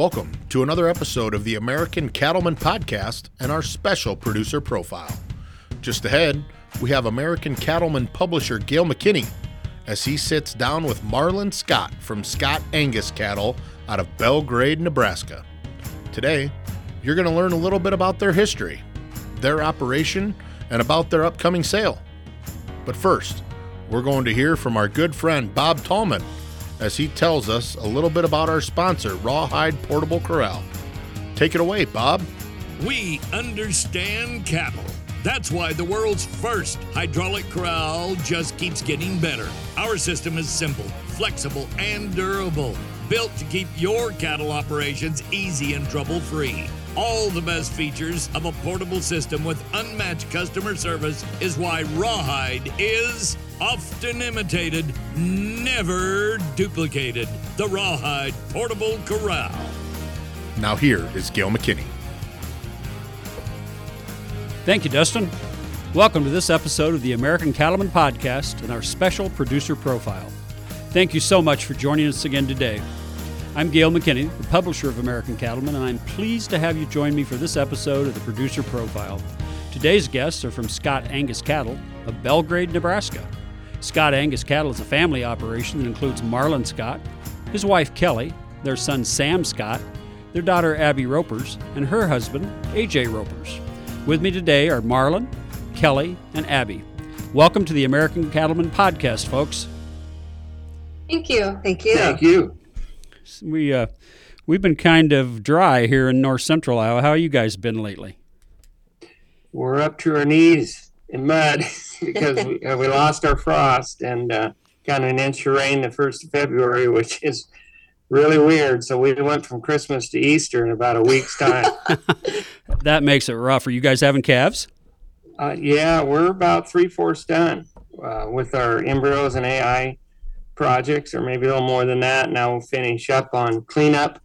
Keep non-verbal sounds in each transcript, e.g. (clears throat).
Welcome to another episode of the American Cattlemen Podcast and our special producer profile. Just ahead, we have American Cattlemen publisher Gale McKinney as he sits down with Marlin Scott from Scott Angus Cattle out of Belgrade, Nebraska. Today, you're going to learn a little bit about their history, their operation, and about their upcoming sale. But first, we're going to hear from our good friend Bob Tallman as he tells us a little bit about our sponsor, Rawhide Portable Corral. Take it away, Bob. We understand cattle. That's why the world's first hydraulic corral just keeps getting better. Our system is simple, flexible, and durable, built to keep your cattle operations easy and trouble free. All the best features of a portable system with unmatched customer service is why Rawhide is often imitated, never duplicated. The Rawhide Portable Corral. Now, here is Gale McKinney. Thank you, Dustin. Welcome to this episode of the American Cattlemen Podcast and our special producer profile. Thank you so much for joining us again today. I'm Gale McKinney, the publisher of American Cattlemen, and I'm pleased to have you join me for this episode of the producer profile. Today's guests are from Scott Angus Cattle of Belgrade, Nebraska. Scott Angus Cattle is a family operation that includes Marlin Scott, his wife Kelly, their son Sam Scott, their daughter Abby Ropers, and her husband AJ Ropers. With me today are Marlin, Kelly, and Abby. Welcome to the American Cattlemen Podcast, folks. Thank you. Thank you. Thank you. We uh, we've been kind of dry here in North Central Iowa. How you guys been lately? We're up to our knees in mud (laughs) because we, (laughs) uh, we lost our frost and uh, got an inch of rain the first of February, which is really weird. So we went from Christmas to Easter in about a week's time. (laughs) That makes it rough. Are you guys having calves? uh, yeah, we're about three fourths done uh, with our embryos and AI projects, or maybe a little more than that. Now we'll finish up on cleanup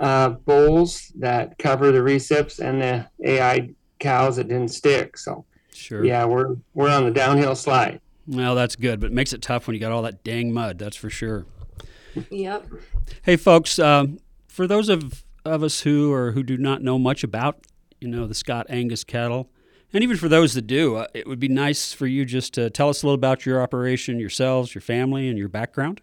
uh, bowls that cover the recips and the AI cows that didn't stick. So Sure. yeah, we're we're on the downhill slide. Well, that's good, but it makes it tough when you got all that dang mud. That's for sure. Yep. Hey, folks, um, for those of, of us who or who do not know much about, you know, the Scott Angus cattle, and even for those that do, uh, it would be nice for you just to tell us a little about your operation, yourselves, your family, and your background.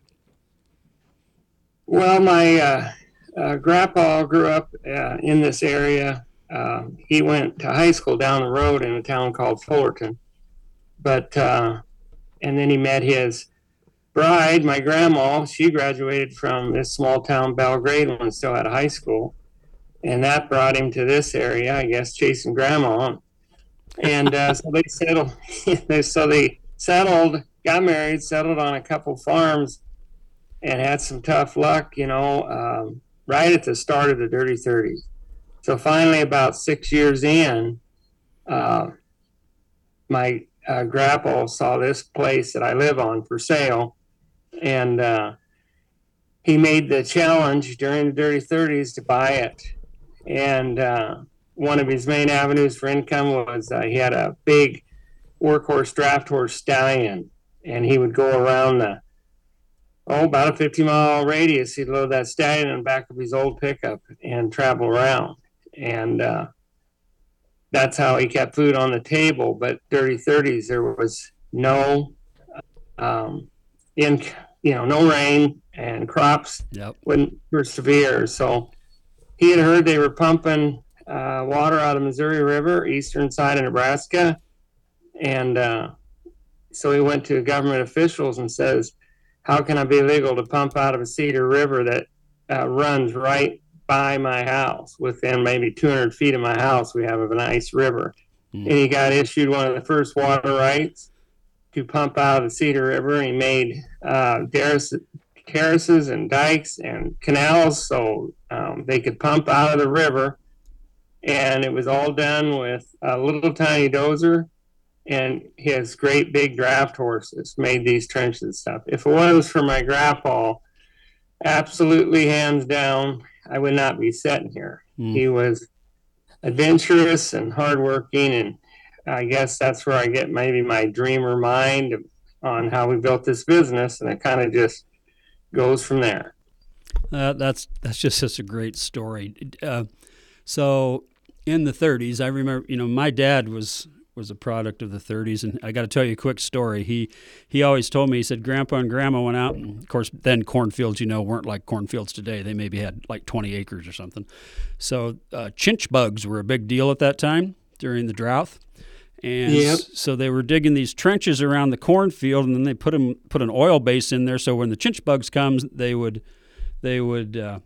Well, my uh, uh, grandpa grew up uh, in this area. Uh, he went to high school down the road in a town called Fullerton, but uh, and then he met his bride, my grandma. She graduated from this small town Belgrade when still at high school, and that brought him to this area, I guess, chasing grandma. And uh, so they settled. (laughs) so they settled, got married, settled on a couple farms and had some tough luck, you know, um, right at the start of the dirty 30s. So finally, about six years in, uh, my uh, grandpa saw this place that I live on for sale, and uh, he made the challenge during the dirty 30s to buy it. And uh, one of his main avenues for income was uh, he had a big workhorse draft horse stallion, and he would go around the oh, about a 50 mile radius. He'd load that stallion in the back of his old pickup and travel around. And uh, that's how he kept food on the table. But dirty 30s, there was no, um, in, you know, no rain and crops Yep. wouldn't persevere. So he had heard they were pumping uh, water out of Missouri River, eastern side of Nebraska. And uh, so he went to government officials and says, how can I be legal to pump out of a Cedar River that uh, runs right by my house within maybe 200 feet of my house? We have a nice river. Mm. And he got issued one of the first water rights to pump out of the Cedar River. He made uh, terraces, terraces and dikes and canals so um, they could pump out of the river. And it was all done with a little tiny dozer and his great big draft horses made these trenches and stuff. If it was for my grandpa, absolutely hands down, I would not be sitting here. Mm. He was adventurous and hardworking, and I guess that's where I get maybe my dreamer mind on how we built this business, and it kind of just goes from there. Uh, that's that's just such a great story. Uh, so in the 30s, I remember, you know, my dad was was a product of the 30s, and I got to tell you a quick story. He he always told me he said Grandpa and Grandma went out, and of course then cornfields, you know, weren't like cornfields today. They maybe had like 20 acres or something. So uh, chinch bugs were a big deal at that time during the drought. And Yep. so they were digging these trenches around the cornfield, and then they put them put an oil base in there. So when the chinch bugs comes, they would they would uh,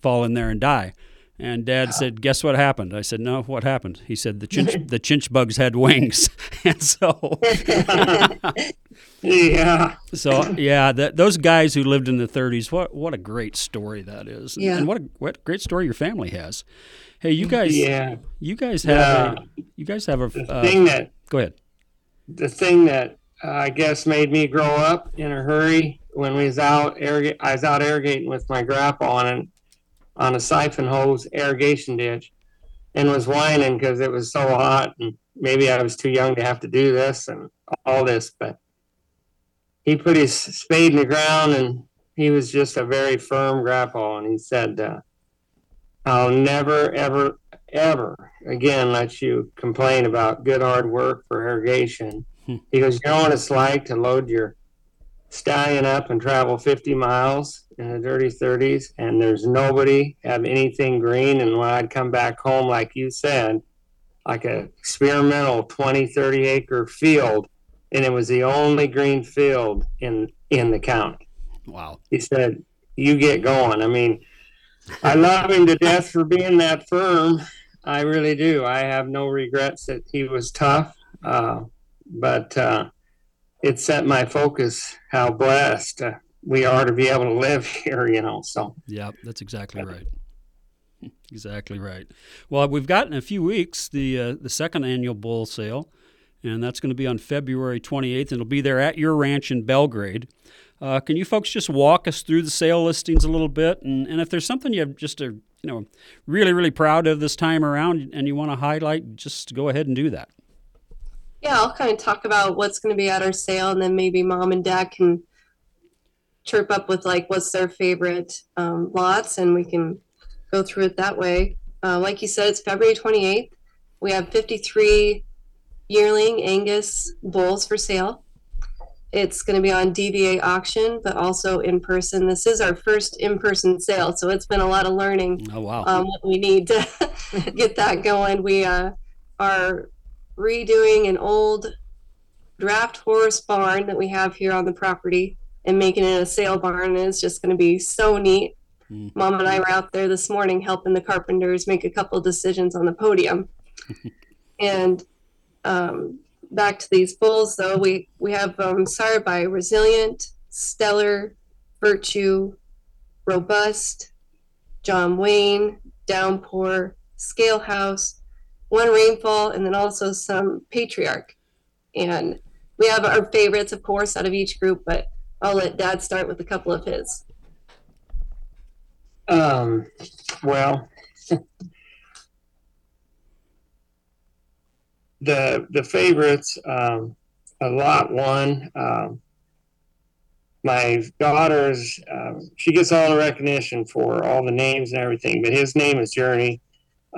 fall in there and die. And Dad said, "Guess what happened?" I said, "No, what happened?" He said, "The chinch (laughs) the chinch bugs had wings." (laughs) and so (laughs) Yeah. so yeah, that, those guys who lived in the 30s, what what a great story that is, and, Yeah. and what a what great story your family has. Hey, you guys, Yeah. you guys have a, you guys have a. The Uh, thing that go ahead. the thing that uh, I guess made me grow up in a hurry when we was out irrigate, I was out irrigating with my grandpa on an, on a siphon hose irrigation ditch, and was whining because it was so hot and maybe I was too young to have to do this and all this, but he put his spade in the ground and he was just a very firm grandpa and he said, uh, "I'll never ever ever again let you complain about good hard work for irrigation." He goes, You know what it's like to load your stallion up and travel 50 miles in the dirty 30s, and there's nobody have anything green. And when I'd come back home, like you said, like a experimental 20, 30 acre field, and it was the only green field in in the county. Wow. He said, You get going. I mean, I love him to death for being that firm. I really do. I have no regrets that he was tough. Uh, but uh, it set my focus how blessed uh, we are to be able to live here, you know. So, Yeah, that's exactly right. Exactly right. Well, we've got in a few weeks the uh, the second annual bull sale, and that's going to be on February 28th, and it'll be there at your ranch in Belgrade. Uh, can you folks just walk us through the sale listings a little bit, and, and if there's something you have just a you know really really proud of this time around, and you want to highlight, just go ahead and do that. Yeah, I'll kind of talk about what's going to be at our sale, and then maybe mom and dad can chirp up with like what's their favorite um, lots, and we can go through it that way. Uh, like you said, it's February 28th. We have 53 yearling Angus bulls for sale. It's going to be on DVAuction, but also in person. This is our first in person sale, so it's been a lot of learning Oh wow! um, what we need to (laughs) get that going. We uh, are redoing an old draft horse barn that we have here on the property and making it a sale barn. is just going to be so neat. Mm. Mom and I were out there this morning helping the carpenters make a couple decisions on the podium. (laughs) and um, back to these bulls, though, we, we have um, by resilient, stellar, virtue, robust, John Wayne, Downpour, Scale House, One Rainfall, and then also some Patriarch. And we have our favorites, of course, out of each group, but I'll let Dad start with a couple of his. um, well, (laughs) the the favorites, um, a lot one. Um, my daughter's, um, she gets all the recognition for all the names and everything, but his name is Journey.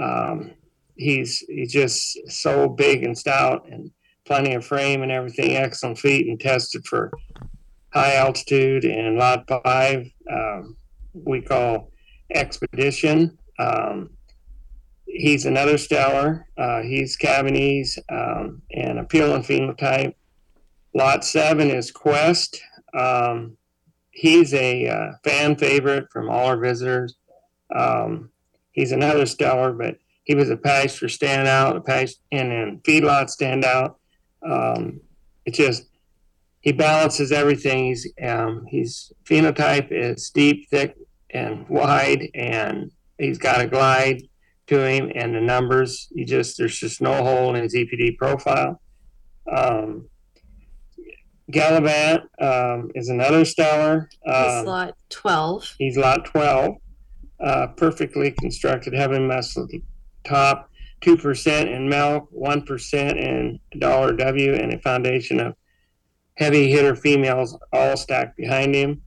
Um, he's he's just so big and stout and plenty of frame and everything, excellent feet and tested for high altitude and lot five. Um, we call expedition. Um, he's another stellar. Uh, he's calving ease um, and appealing phenotype. Lot seven is Quest. Um, he's a uh, fan favorite from all our visitors. Um, he's another stellar, but he was a pasture standout, a pasture and then feedlot standout. Um, it just he balances everything. He's um, he's phenotype is deep, thick, and wide, and he's got a glide to him, and the numbers. He just there's just no hole in his EPD profile. Um, Gallivant um, is another stellar. He's Um, lot 12. He's lot 12, uh, perfectly constructed, heavy muscle top, 2% in milk, 1% in dollar W, and a foundation of heavy hitter females all stacked behind him.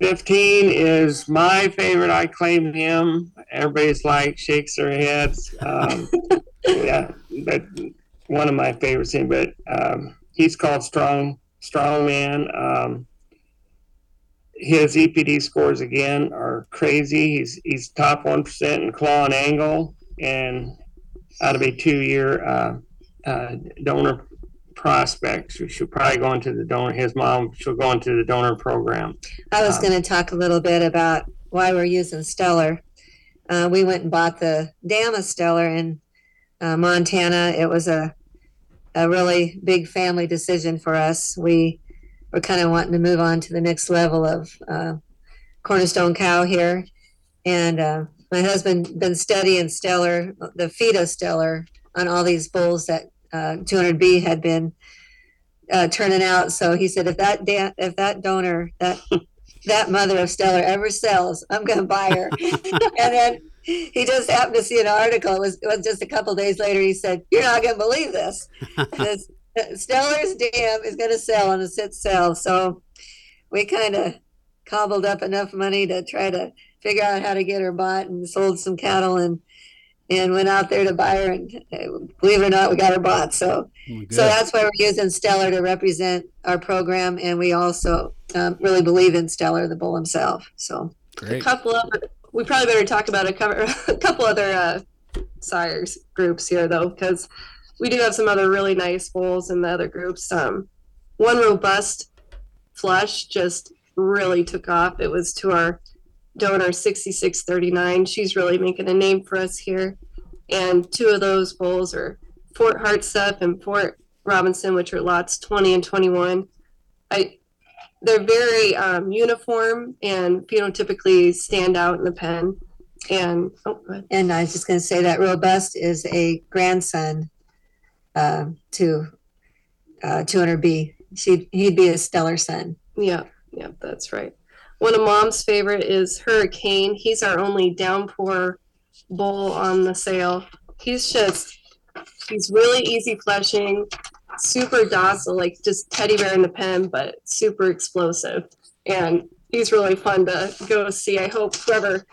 15 is my favorite. I claim him. Everybody's like shakes their heads. Um, (laughs) yeah, but one of my favorites. But um, he's called Strong Strong Man. Um, his EPD scores again are crazy. He's he's top one percent in claw and angle, and out of a two year uh, uh, donor prospect. She should probably go into the donor. His mom, she'll go into the donor program. I was Um, going to talk a little bit about why we're using Stellar. Uh, we went and bought the Dama Stellar in uh, Montana. It was a a really big family decision for us. We were kind of wanting to move on to the next level of uh, Cornerstone cow here, and uh, my husband been studying Stellar, the Feed Stellar, on all these bulls that uh, 200B had been uh, turning out. So he said, if that da- if that donor that (laughs) that mother of Stellar ever sells, I'm going to buy her. (laughs) and then he just happened to see an article. It was, it was just a couple days later. He said, "You're not going to believe this. (laughs) this uh, Stellar's dam is going to sell on a sit sell." So we kind of cobbled up enough money to try to figure out how to get her bought and sold some cattle and and went out there to buy her and uh, believe it or not we got her bought so good. so that's why we're using Stellar to represent our program, and we also um, really believe in Stellar, the bull himself. So a couple of we probably better talk about a, cover, (laughs) a couple other uh, sires groups here though because we do have some other really nice bulls in the other groups um, one robust flush just really took off it was to our donor 6639 she's really making a name for us here and two of those bulls are fort hartsuff and fort robinson which are lots 20 and 21 i they're very um, uniform and phenotypically stand out in the pen. And oh. And I was just going to say that Robust is a grandson uh, to uh, 200B. She he'd be a stellar son. yeah, yeah, that's right. One of mom's favorite is Hurricane. He's our only downpour bull on the sale. He's just he's really easy fleshing, super docile, like just teddy bear in the pen, but super explosive. And he's really fun to go see. I hope whoever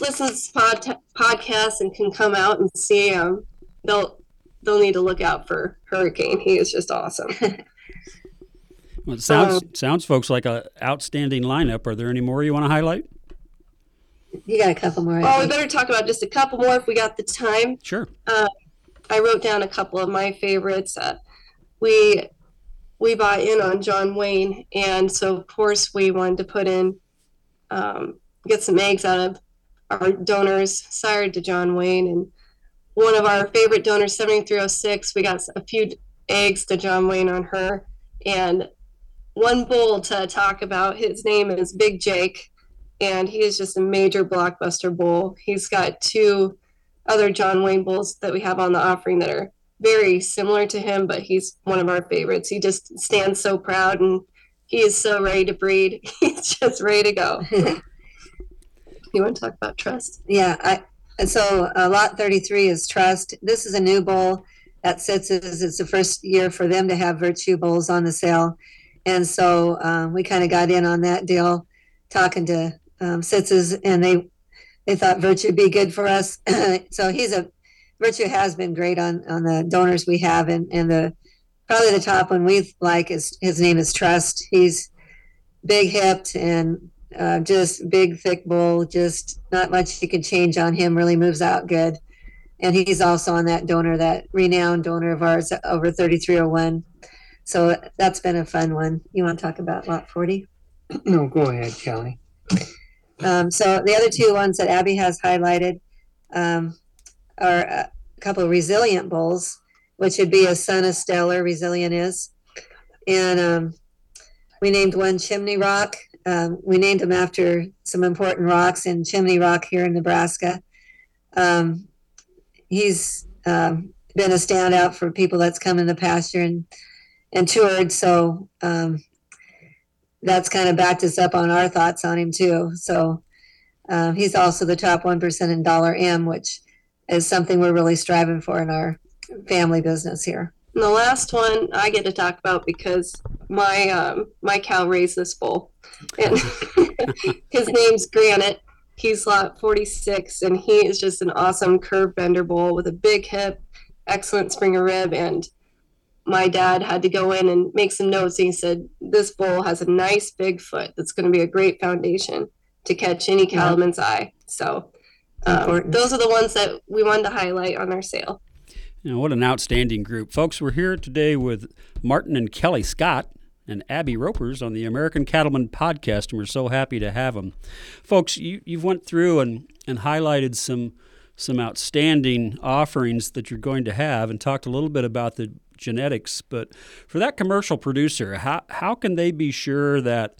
listens to pod- podcasts and can come out and see him, they'll they'll need to look out for Hurricane. He is just awesome. (laughs) Well, it sounds Um, sounds, folks, like a outstanding lineup. Are there any more you want to highlight? You got a couple more. I Well, we better talk about just a couple more if we got the time. Sure. I wrote down a couple of my favorites. Uh, we we bought in on John Wayne, and so of course we wanted to put in um, get some eggs out of our donors sired to John Wayne, and one of our favorite donors, seventy three oh six. We got a few eggs to John Wayne on her, and one bull to talk about. His name is Big Jake, and he is just a major blockbuster bull. He's got two other John Wayne bulls that we have on the offering that are very similar to him, but he's one of our favorites. He just stands so proud and he is so ready to breed. (laughs) He's just ready to go. (laughs) you want to talk about trust? Yeah, I and so uh, lot 33 is trust. This is a new bull that sits as it's the first year for them to have virtue bulls on the sale. And so um, we kind of got in on that deal talking to um, Sitzes and they they thought virtue would be good for us. (clears throat) so he's a virtue has been great on on the donors we have and and the probably the top one we like is his name is Trust. He's big hipped and uh, just big, thick bull. Just not much you can change on him. Really moves out good. And he's also on that donor, that renowned donor of ours, over 3301. So that's been a fun one. You want to talk about lot 40? (clears throat) No, go ahead, Kelly. Um, so the other two ones that Abby has highlighted um, are a couple of resilient bulls, which would be a son of Stellar, resilient is. And um, we named one Chimney Rock. Um, we named him after some important rocks in Chimney Rock here in Nebraska. Um, he's um, been a standout for people that's come in the pasture and, and toured. So um, that's kind of backed us up on our thoughts on him too. So um, he's also the top one percent in dollar M, which is something we're really striving for in our family business here. And the last one I get to talk about because my um, my cow raised this bull, and (laughs) his name's Granite. He's lot 46, and he is just an awesome curve bender bull with a big hip, excellent springer rib, and my dad had to go in and make some notes. And he said, This bull has a nice big foot that's going to be a great foundation to catch any cattleman's yeah. eye. So, um, those are the ones that we wanted to highlight on our sale. You know, what an outstanding group. Folks, we're here today with Marlin and Kelly Scott and Abby Ropers on the American Cattlemen podcast, and we're so happy to have them. Folks, you, you've went through and, and highlighted some some outstanding offerings that you're going to have and talked a little bit about the genetics. But for that commercial producer, how how can they be sure that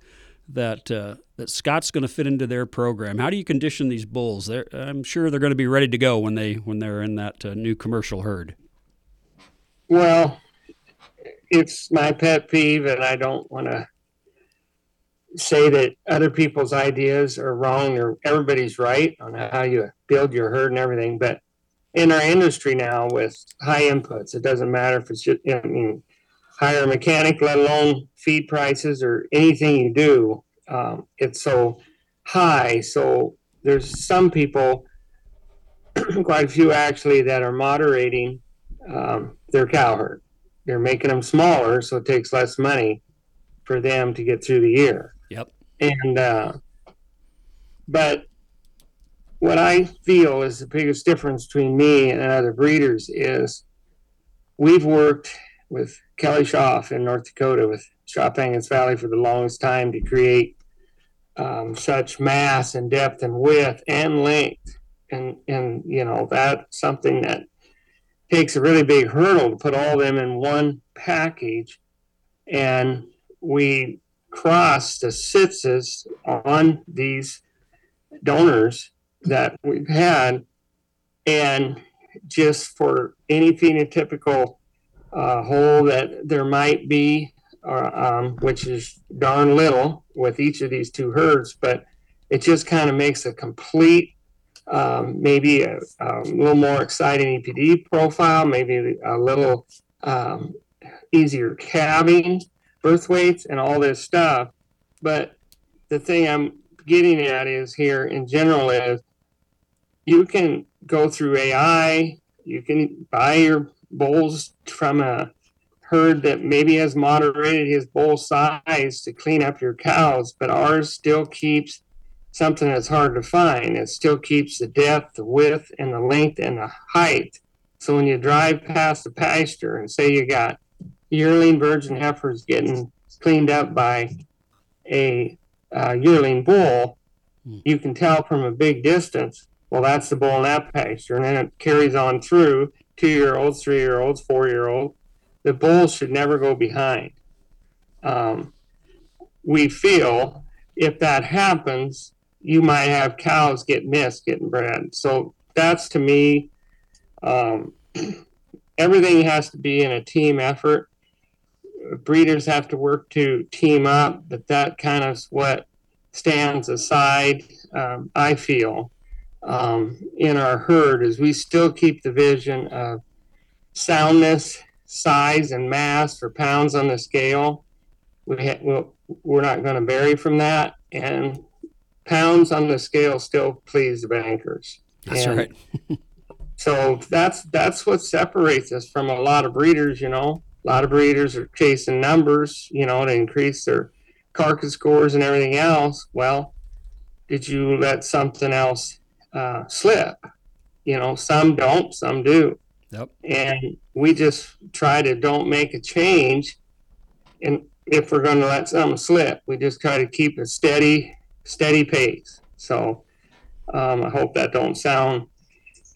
that uh, that Scott's going to fit into their program? How do you condition these bulls? They're, I'm sure they're going to be ready to go when they when they're in that uh, new commercial herd. Well, it's my pet peeve, and I don't want to say that other people's ideas are wrong or everybody's right on how you build your herd and everything. But in our industry now with high inputs. It doesn't matter if it's just, I mean, higher mechanic, let alone feed prices or anything you do. Um, it's so high. So there's some people, (clears throat) quite a few actually, that are moderating um, their cow herd. They're making them smaller, so it takes less money for them to get through the year. Yep. And, uh, but what I feel is the biggest difference between me and other breeders is we've worked with Kelly Schaff in North Dakota with Schaff Angus Valley for the longest time to create um, such mass and depth and width and length. And, and, you know, that's something that takes a really big hurdle to put all of them in one package. And we cross the sitzes on these donors that we've had, and just for any phenotypical uh, hole that there might be, uh, um, which is darn little with each of these two herds, but it just kind of makes a complete, um, maybe a, a, little more exciting EPD profile, maybe a little um, easier calving, birth weights, and all this stuff. But the thing I'm getting at is here in general is you can go through AI. You can buy your bulls from a herd that maybe has moderated his bull size to clean up your cows, but ours still keeps something that's hard to find. It still keeps the depth, the width, and the length and the height. So when you drive past the pasture and say you got yearling virgin heifers getting cleaned up by a uh, yearling bull, hmm. you can tell from a big distance well, that's the bull in that pasture. And then it carries on through two year olds, three year olds, four year olds. The bulls should never go behind. Um, we feel if that happens, you might have cows get missed getting bred. So that's to me, um, (clears throat) everything has to be in a team effort. Breeders have to work to team up, but that kind of what stands aside, um, I feel, um, in our herd is we still keep the vision of soundness, size, and mass for pounds on the scale. We ha- we'll, we're not going to vary from that, and pounds on the scale still please the bankers. That's and right. (laughs) so that's that's what separates us from a lot of breeders. You know, a lot of breeders are chasing numbers, you know, to increase their carcass scores and everything else. Well, did you let something else uh, slip. You know, some don't, some do. Yep. And we just try to don't make a change. And if we're going to let something slip, we just try to keep a steady, steady pace. So um, I hope that don't sound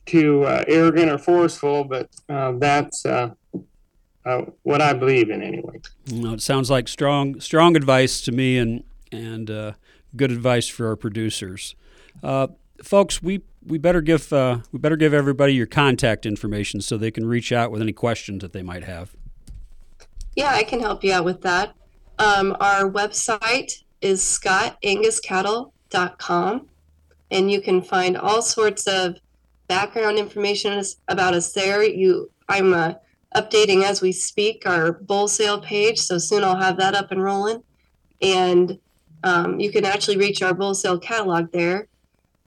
too uh, arrogant or forceful, but uh, that's uh, uh what I believe in anyway. No, it sounds like strong, strong advice to me, and and uh, good advice for our producers. Uh, folks, we we better give uh, we better give everybody your contact information so they can reach out with any questions that they might have. Yeah, I can help you out with that. Um, our website is scottanguscattle.com, and you can find all sorts of background information about us there. You, I'm a updating as we speak our bull sale page. So soon I'll have that up and rolling. And um, you can actually reach our bull sale catalog there.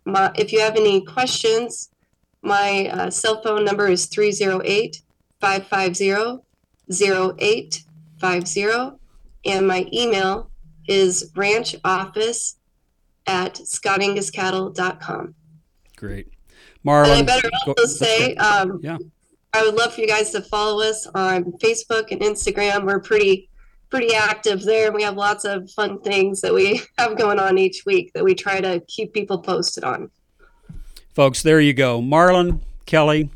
My, if you have any questions, my uh, cell phone number is 308 550 0850. And my email is ranchoffice at scottanguscattle.com. Great. And I better go- also say, um, Yeah. I would love for you guys to follow us on Facebook and Instagram. We're pretty, pretty active there. We have lots of fun things that we (laughs) have going on each week that we try to keep people posted on. folks, there you go. Marlin, Kelly,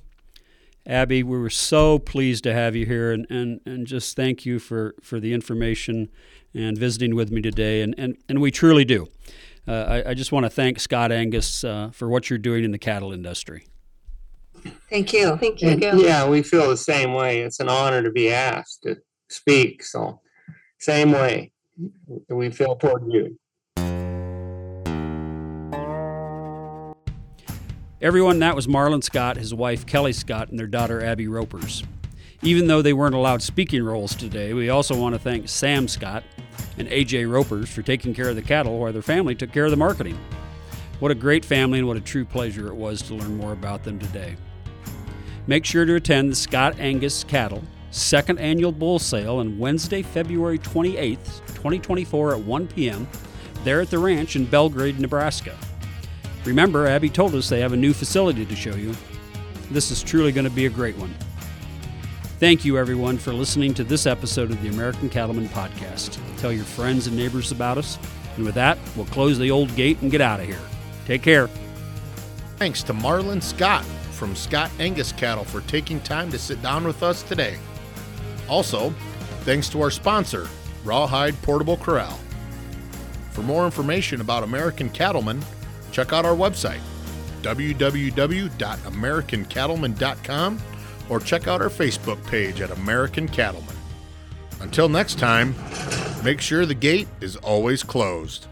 Abby, we were so pleased to have you here and, and, and just thank you for, for the information and visiting with me today. And, and, and we truly do. Uh, I, I just want to thank Scott Angus uh, for what you're doing in the cattle industry. Thank you. Thank you, And, yeah, we feel the same way. It's an honor to be asked to speak. So, same way we feel toward you. Everyone, that was Marlin Scott, his wife Kelly Scott, and their daughter Abby Ropers. Even though they weren't allowed speaking roles today, we also want to thank Sam Scott and AJ Ropers for taking care of the cattle while their family took care of the marketing. What a great family and what a true pleasure it was to learn more about them today. Make sure to attend the Scott Angus Cattle second annual bull sale on Wednesday, February 28th, 2024 at 1 p.m. there at the ranch in Belgrade, Nebraska. Remember, Abby told us they have a new facility to show you. This is truly going to be a great one. Thank you, everyone, for listening to this episode of the American Cattlemen Podcast. Tell your friends and neighbors about us. And with that, we'll close the old gate and get out of here. Take care. Thanks to Marlin Scott from Scott Angus Cattle for taking time to sit down with us today. Also, thanks to our sponsor, Rawhide Portable Corral. For more information about American Cattlemen, check out our website, www.americancattleman.com, or check out our Facebook page at American Cattlemen. Until next time, make sure the gate is always closed.